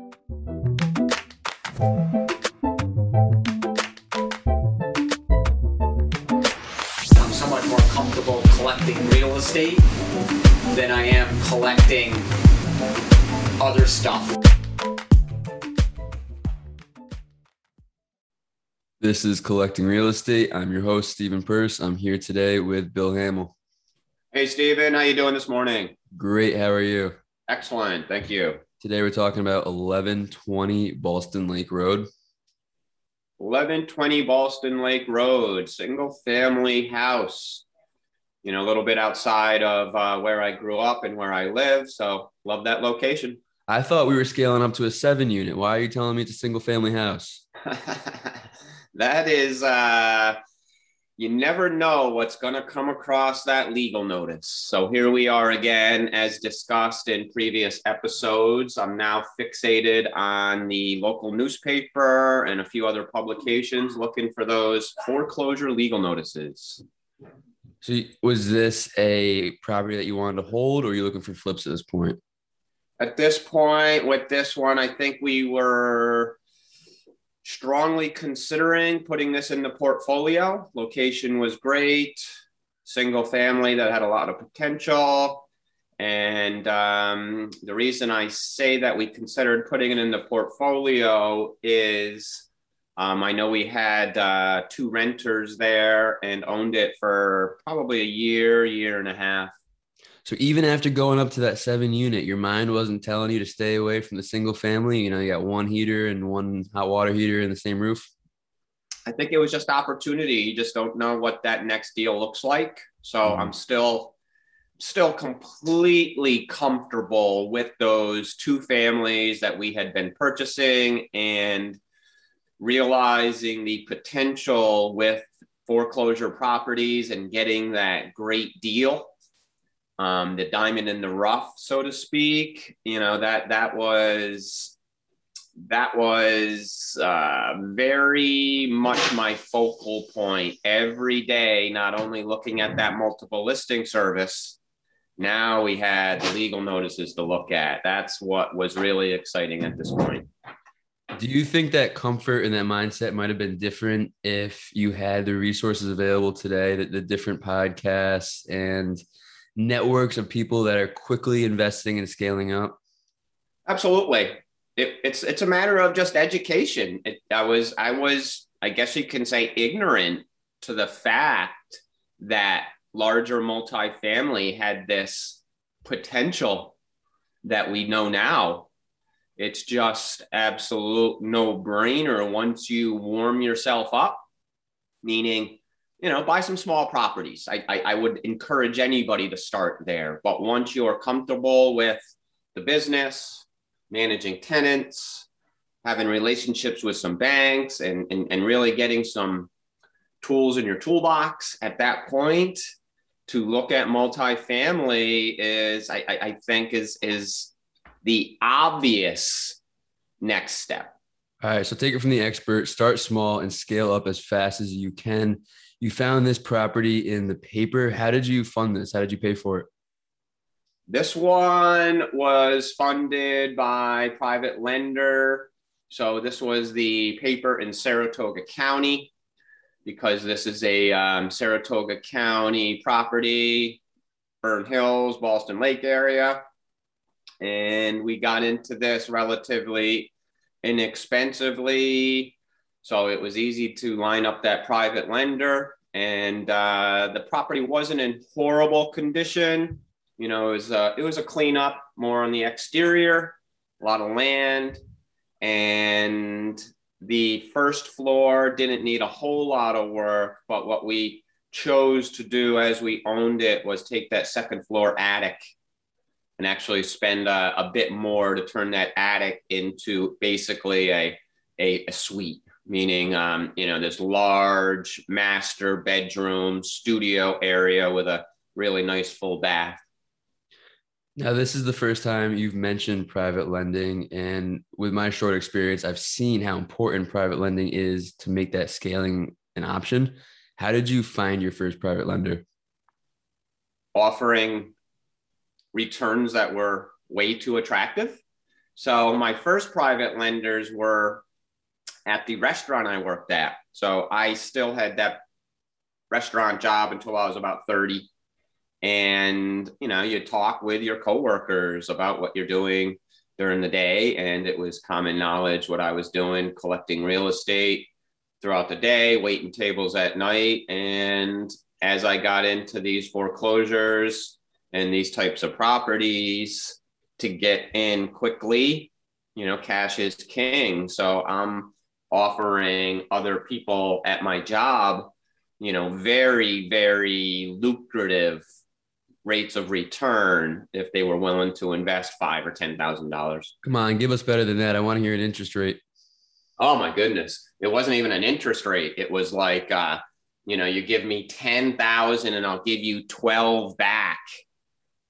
I'm somewhat more comfortable collecting real estate than I am collecting other stuff. This is Collecting Real Estate. I'm your host, Stephen Purse. I'm here today with Bill Hamill. Hey, Stephen, how you doing this morning? Great. How are you? Excellent, thank you. Today we're talking about 1120 Ballston Lake Road. 1120 Ballston Lake Road, single family house. You know, a little bit outside of uh, where I grew up and where I live. So, love that location. I thought we were scaling up to a seven unit. Why are you telling me it's a single family house? that is, uh, you never know what's going to come across that legal notice. So, here we are again, as discussed in previous episodes. I'm now fixated on the local newspaper and a few other publications looking for those foreclosure legal notices. So, was this a property that you wanted to hold, or are you looking for flips at this point? At this point, with this one, I think we were strongly considering putting this in the portfolio. Location was great, single family that had a lot of potential. And um, the reason I say that we considered putting it in the portfolio is um, I know we had uh, two renters there and owned it for probably a year, year and a half. So even after going up to that seven unit, your mind wasn't telling you to stay away from the single family. You know, you got one heater and one hot water heater in the same roof. I think it was just opportunity. You just don't know what that next deal looks like. So Mhm. I'm still still completely comfortable with those two families that we had been purchasing and realizing the potential with foreclosure properties and getting that great deal um, the diamond in the rough so to speak. You know that that was that was uh, very much my focal point every day not only looking at that multiple listing service now we had legal notices to look at. That's what was really exciting at this point. Do you think that comfort and that mindset might have been different if you had the resources available today, that the different podcasts and networks of people that are quickly investing and scaling up? Absolutely. It, it's it's a matter of just education. It, I was I was I guess you can say ignorant to the fact that larger multifamily had this potential that we know now. It's just absolute no brainer once you warm yourself up, meaning you know buy some small properties. I, I I would encourage anybody to start there, but once you are comfortable with the business, managing tenants, having relationships with some banks, and, and, and really getting some tools in your toolbox at that point to look at multifamily is, I, I think, is, is the obvious next step. All right, so take it from the expert, start small and scale up as fast as you can. You found this property in the paper. How did you fund this? How did you pay for it? This one was funded by private lender. So this was the paper in Saratoga County because this is a um, Saratoga County property, Burnt Hills, Ballston Lake area. And we got into this relatively inexpensively. So it was easy to line up that private lender. And uh, the property wasn't in horrible condition you know, it was a, it was a cleanup more on the exterior, a lot of land, and the first floor didn't need a whole lot of work. But what we chose to do as we owned it was take that second floor attic and actually spend a, a bit more to turn that attic into basically a, a, a suite meaning um, you know this large master bedroom studio area with a really nice full bath Now, this is the first time you've mentioned private lending. And with my short experience, I've seen how important private lending is to make that scaling an option. How did you find your first private lender? offering returns that were way too attractive. So my first private lenders were at the restaurant I worked at. So I still had that restaurant job until I was about 30. And, you know, you talk with your coworkers about what you're doing during the day. And it was common knowledge what I was doing, collecting real estate throughout the day, waiting tables at night. And as I got into these foreclosures and these types of properties to get in quickly, you know, cash is king. So I'm offering other people at my job, you know, very, very lucrative rates of return if they were willing to invest five or ten thousand dollars. Come on, give us better than that. I want to hear an interest rate. Oh my goodness. It wasn't even an interest rate. It was like uh, you know, you give me 10,000 and I'll give you 12 back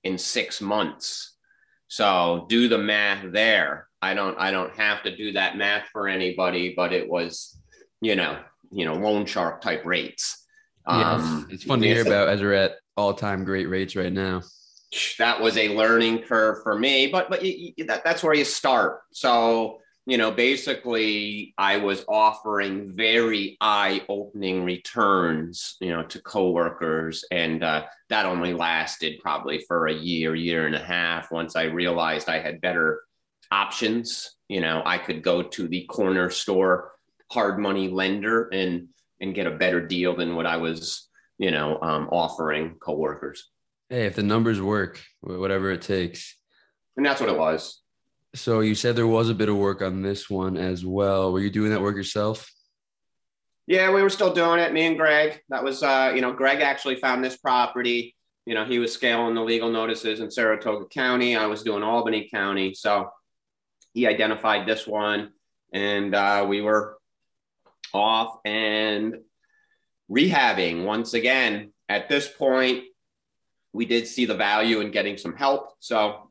in 6 months. So do the math there. I don't I don't have to do that math for anybody, but it was, you know, you know, loan shark type rates. Um, it's fun to hear about as we're at all time great rates right now. That was a learning curve for me, but but you, you, that, that's where you start. So you know, basically, I was offering very eye-opening returns, you know, to coworkers, and uh, that only lasted probably for a year, year and a half. Once I realized I had better options, you know, I could go to the corner store hard money lender and and get a better deal than what I was, you know, um, offering coworkers. Hey, if the numbers work, whatever it takes. And that's what it was. So you said there was a bit of work on this one as well. Were you doing that work yourself? Yeah, we were still doing it. Me and Greg. That was, uh, you know, Greg actually found this property. You know, he was scaling the legal notices in Saratoga County. I was doing Albany County. So he identified this one, and uh, we were off and rehabbing once again. At this point, we did see the value in getting some help. So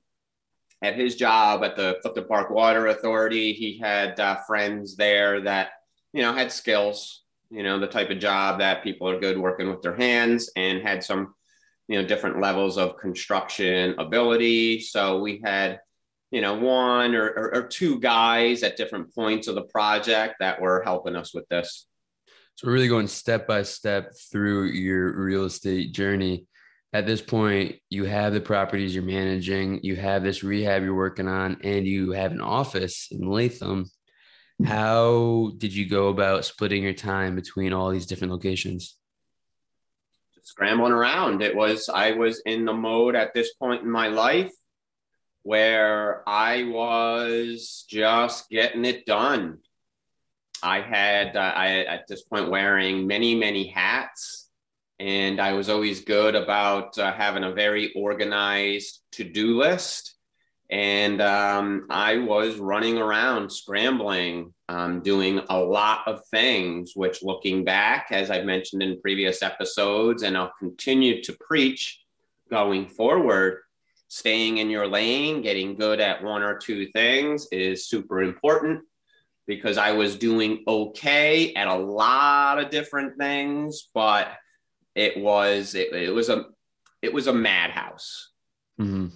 at his job at the Clifton Park Water Authority, he had uh, friends there that, you know, had skills, you know, the type of job that people are good working with their hands and had some, you know, different levels of construction ability. So we had, you know, one or, or, or two guys at different points of the project that were helping us with this. So we're really going step by step through your real estate journey. At this point you have the properties you're managing you have this rehab you're working on and you have an office in latham. How did you go about splitting your time between all these different locations? Just scrambling around. It was i was in the mode at this point in my life where i was just getting it done i had uh, i at this point wearing many many hats and I was always good about uh, having a very organized to do list. And um, I was running around scrambling, um, doing a lot of things, which looking back, as I've mentioned in previous episodes, and I'll continue to preach going forward, staying in your lane, getting good at one or two things is super important because I was doing okay at a lot of different things, but it was it, it was a it was a madhouse. Mm-hmm.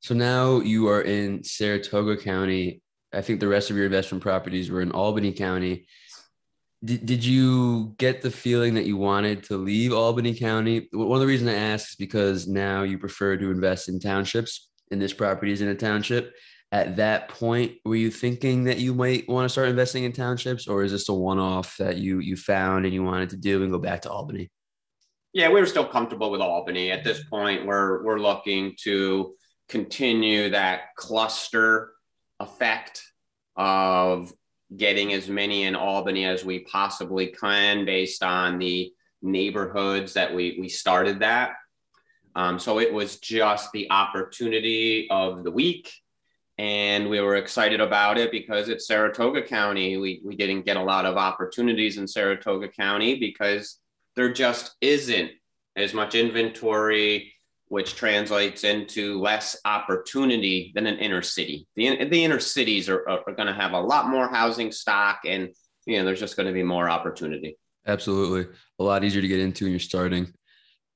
So now you are in Saratoga County. I think the rest of your investment properties were in Albany County. Did, did you get the feeling that you wanted to leave Albany County? One of the reasons I ask is because now you prefer to invest in townships, and this property is in a township. At that point, were you thinking that you might want to start investing in townships, or is this a one-off that you you found and you wanted to do and go back to Albany? Yeah, we were still comfortable with Albany. At this point, we're we're looking to continue that cluster effect of getting as many in Albany as we possibly can based on the neighborhoods that we we started that. Um, so it was just the opportunity of the week. And we were excited about it because it's Saratoga County. We, we didn't get a lot of opportunities in Saratoga County because there just isn't as much inventory, which translates into less opportunity than an inner city. The, the inner cities are, are going to have a lot more housing stock and you know there's just going to be more opportunity. Absolutely. A lot easier to get into when you're starting.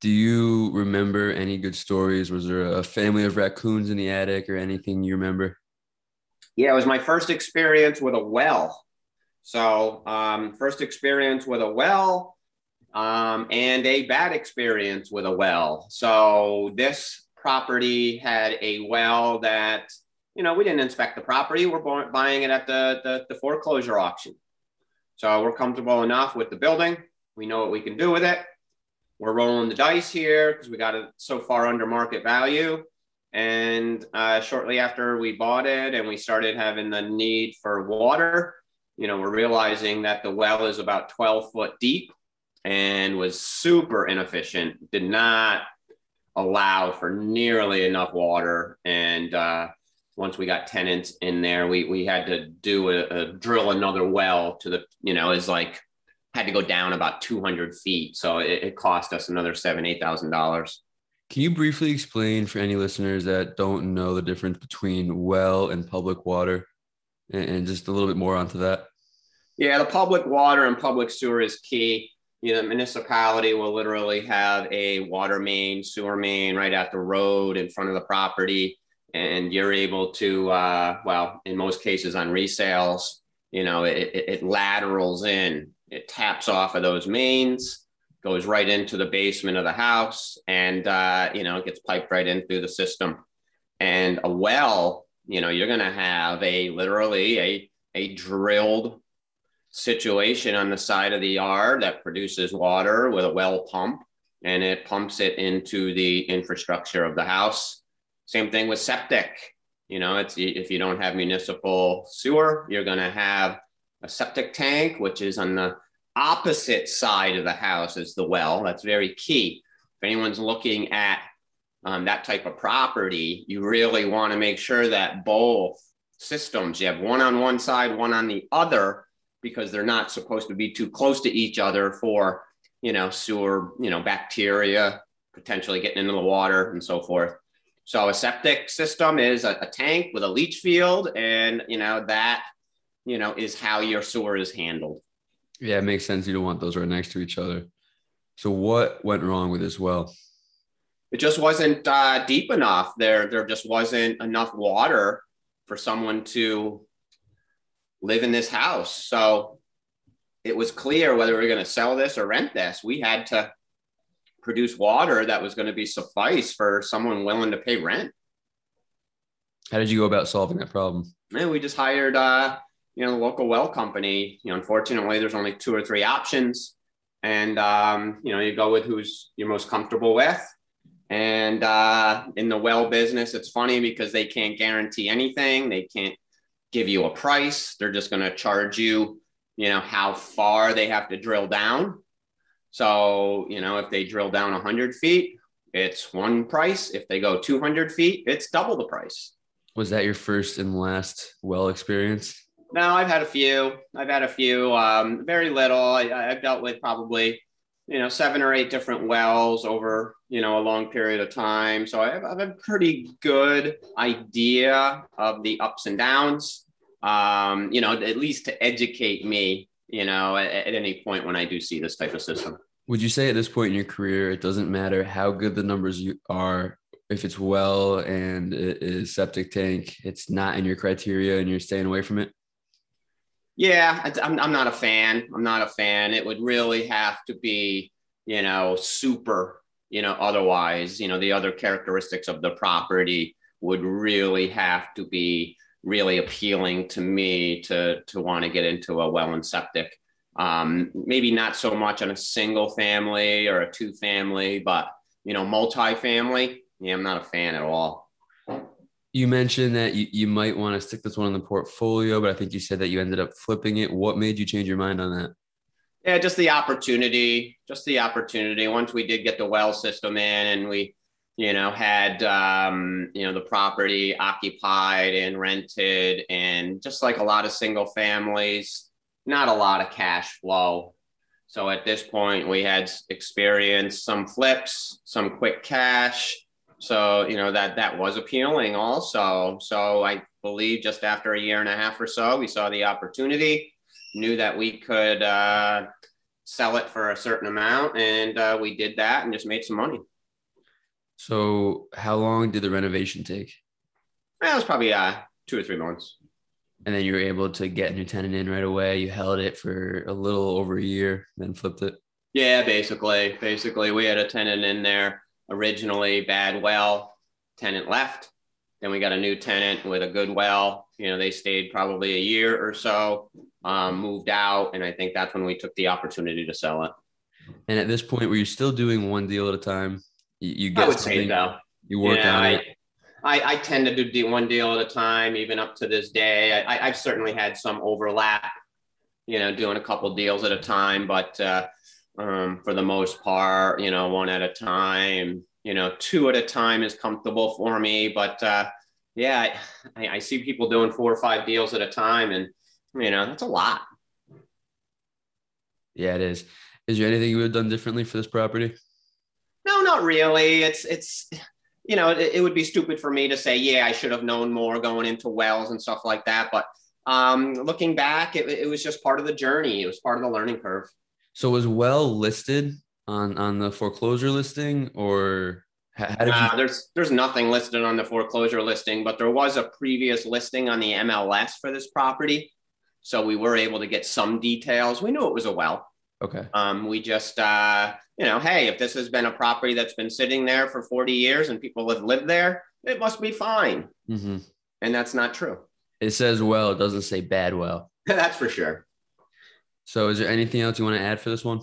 Do you remember any good stories? Was there a family of raccoons in the attic or anything you remember? Yeah, it was my first experience with a well. So, um, first experience with a well um, and a bad experience with a well. So, this property had a well that, you know, we didn't inspect the property. We're buying it at the, the, the foreclosure auction. So, we're comfortable enough with the building. We know what we can do with it. We're rolling the dice here because we got it so far under market value. And uh, shortly after we bought it and we started having the need for water, you know, we're realizing that the well is about 12 foot deep and was super inefficient, did not allow for nearly enough water. And uh, once we got tenants in there, we, we had to do a, a drill another well to the, you know, is like had to go down about 200 feet. So it, it cost us another seven, $8,000. Can you briefly explain for any listeners that don't know the difference between well and public water and, and just a little bit more onto that? Yeah, the public water and public sewer is key. You know, the municipality will literally have a water main, sewer main right at the road in front of the property. And you're able to, uh, well, in most cases on resales, you know, it, it, it laterals in, it taps off of those mains goes right into the basement of the house and uh, you know it gets piped right in through the system and a well you know you're going to have a literally a a drilled situation on the side of the yard that produces water with a well pump and it pumps it into the infrastructure of the house same thing with septic you know it's if you don't have municipal sewer you're going to have a septic tank which is on the opposite side of the house is the well. That's very key. If anyone's looking at um, that type of property, you really want to make sure that both systems, you have one on one side, one on the other, because they're not supposed to be too close to each other for, you know, sewer, you know, bacteria potentially getting into the water and so forth. So a septic system is a, a tank with a leach field, and you know that, you know, is how your sewer is handled. Yeah, it makes sense. You don't want those right next to each other. So what went wrong with this well? It just wasn't uh, deep enough. There, there just wasn't enough water for someone to live in this house. So it was clear whether we are going to sell this or rent this. We had to produce water that was going to be suffice for someone willing to pay rent. How did you go about solving that problem? Man, we just hired uh, you know, the local well company, you know, unfortunately, there's only two or three options. And, um, you know, you go with who's you're most comfortable with. And uh, in the well business, it's funny because they can't guarantee anything. They can't give you a price. They're just going to charge you, you know, how far they have to drill down. So, you know, if they drill down 100 feet, it's one price. If they go 200 feet, it's double the price. Was that your first and last well experience? No, I've had a few. I've had a few. Um, very little. I, I've dealt with probably, you know, seven or eight different wells over, you know, a long period of time. So I have, I have a pretty good idea of the ups and downs. Um, you know, at least to educate me, you know, at, at any point when I do see this type of system. Would you say at this point in your career, it doesn't matter how good the numbers you are, if it's well and it is septic tank, it's not in your criteria and you're staying away from it? Yeah, I'm, I'm not a fan. I'm not a fan. It would really have to be, you know, super, you know, otherwise, you know, the other characteristics of the property would really have to be really appealing to me to, to want to get into a well and septic. Um, maybe not so much on a single family or a two family, but, you know, multi-family. Yeah, I'm not a fan at all you mentioned that you, you might want to stick this one in the portfolio, but I think you said that you ended up flipping it. What made you change your mind on that? Yeah, just the opportunity, just the opportunity. Once we did get the well system in and we, you know, had, um, you know, the property occupied and rented and just like a lot of single families, not a lot of cash flow. So at this point, we had experienced some flips, some quick cash, so you know that that was appealing also. So I believe just after a year and a half or so, we saw the opportunity, knew that we could uh, sell it for a certain amount, and uh, we did that and just made some money. So how long did the renovation take? Well, it was probably uh, two or three months. And then you were able to get a new tenant in right away. You held it for a little over a year, then flipped it. Yeah, basically. Basically, we had a tenant in there originally, bad well, tenant left. Then we got a new tenant with a good well. You know, they stayed probably a year or so, um, moved out. And I think that's when we took the opportunity to sell it. And at this point, were you still doing one deal at a time? You, you get I would say so. you work Yeah, on I, it. I, I tend to do one deal at a time, even up to this day. I, I- I've certainly had some overlap, you know, doing a couple deals at a time, but uh, um, for the most part, you know, one at a time, you know, two at a time is comfortable for me. But uh, yeah, I, I see people doing four or five deals at a time, and you know, that's a lot. Yeah, it is. Is there anything you would have done differently for this property? No, not really. It's it's you know, it, it would be stupid for me to say, yeah, I should have known more going into wells and stuff like that. But um, looking back, it, it was just part of the journey. It was part of the learning curve. So was well listed on on the foreclosure listing, or how, did you? Uh, there's there's nothing listed on the foreclosure listing, but there was a previous listing on the MLS for this property, so we were able to get some details. We knew it was a well. okay, Um, we just, uh, you know, hey, if this has been a property that's been sitting there for 40 years and people have lived there, it must be fine. hmm And that's not true. it says well. It doesn't say bad well. that's for sure. So is there anything else you want to add for this one?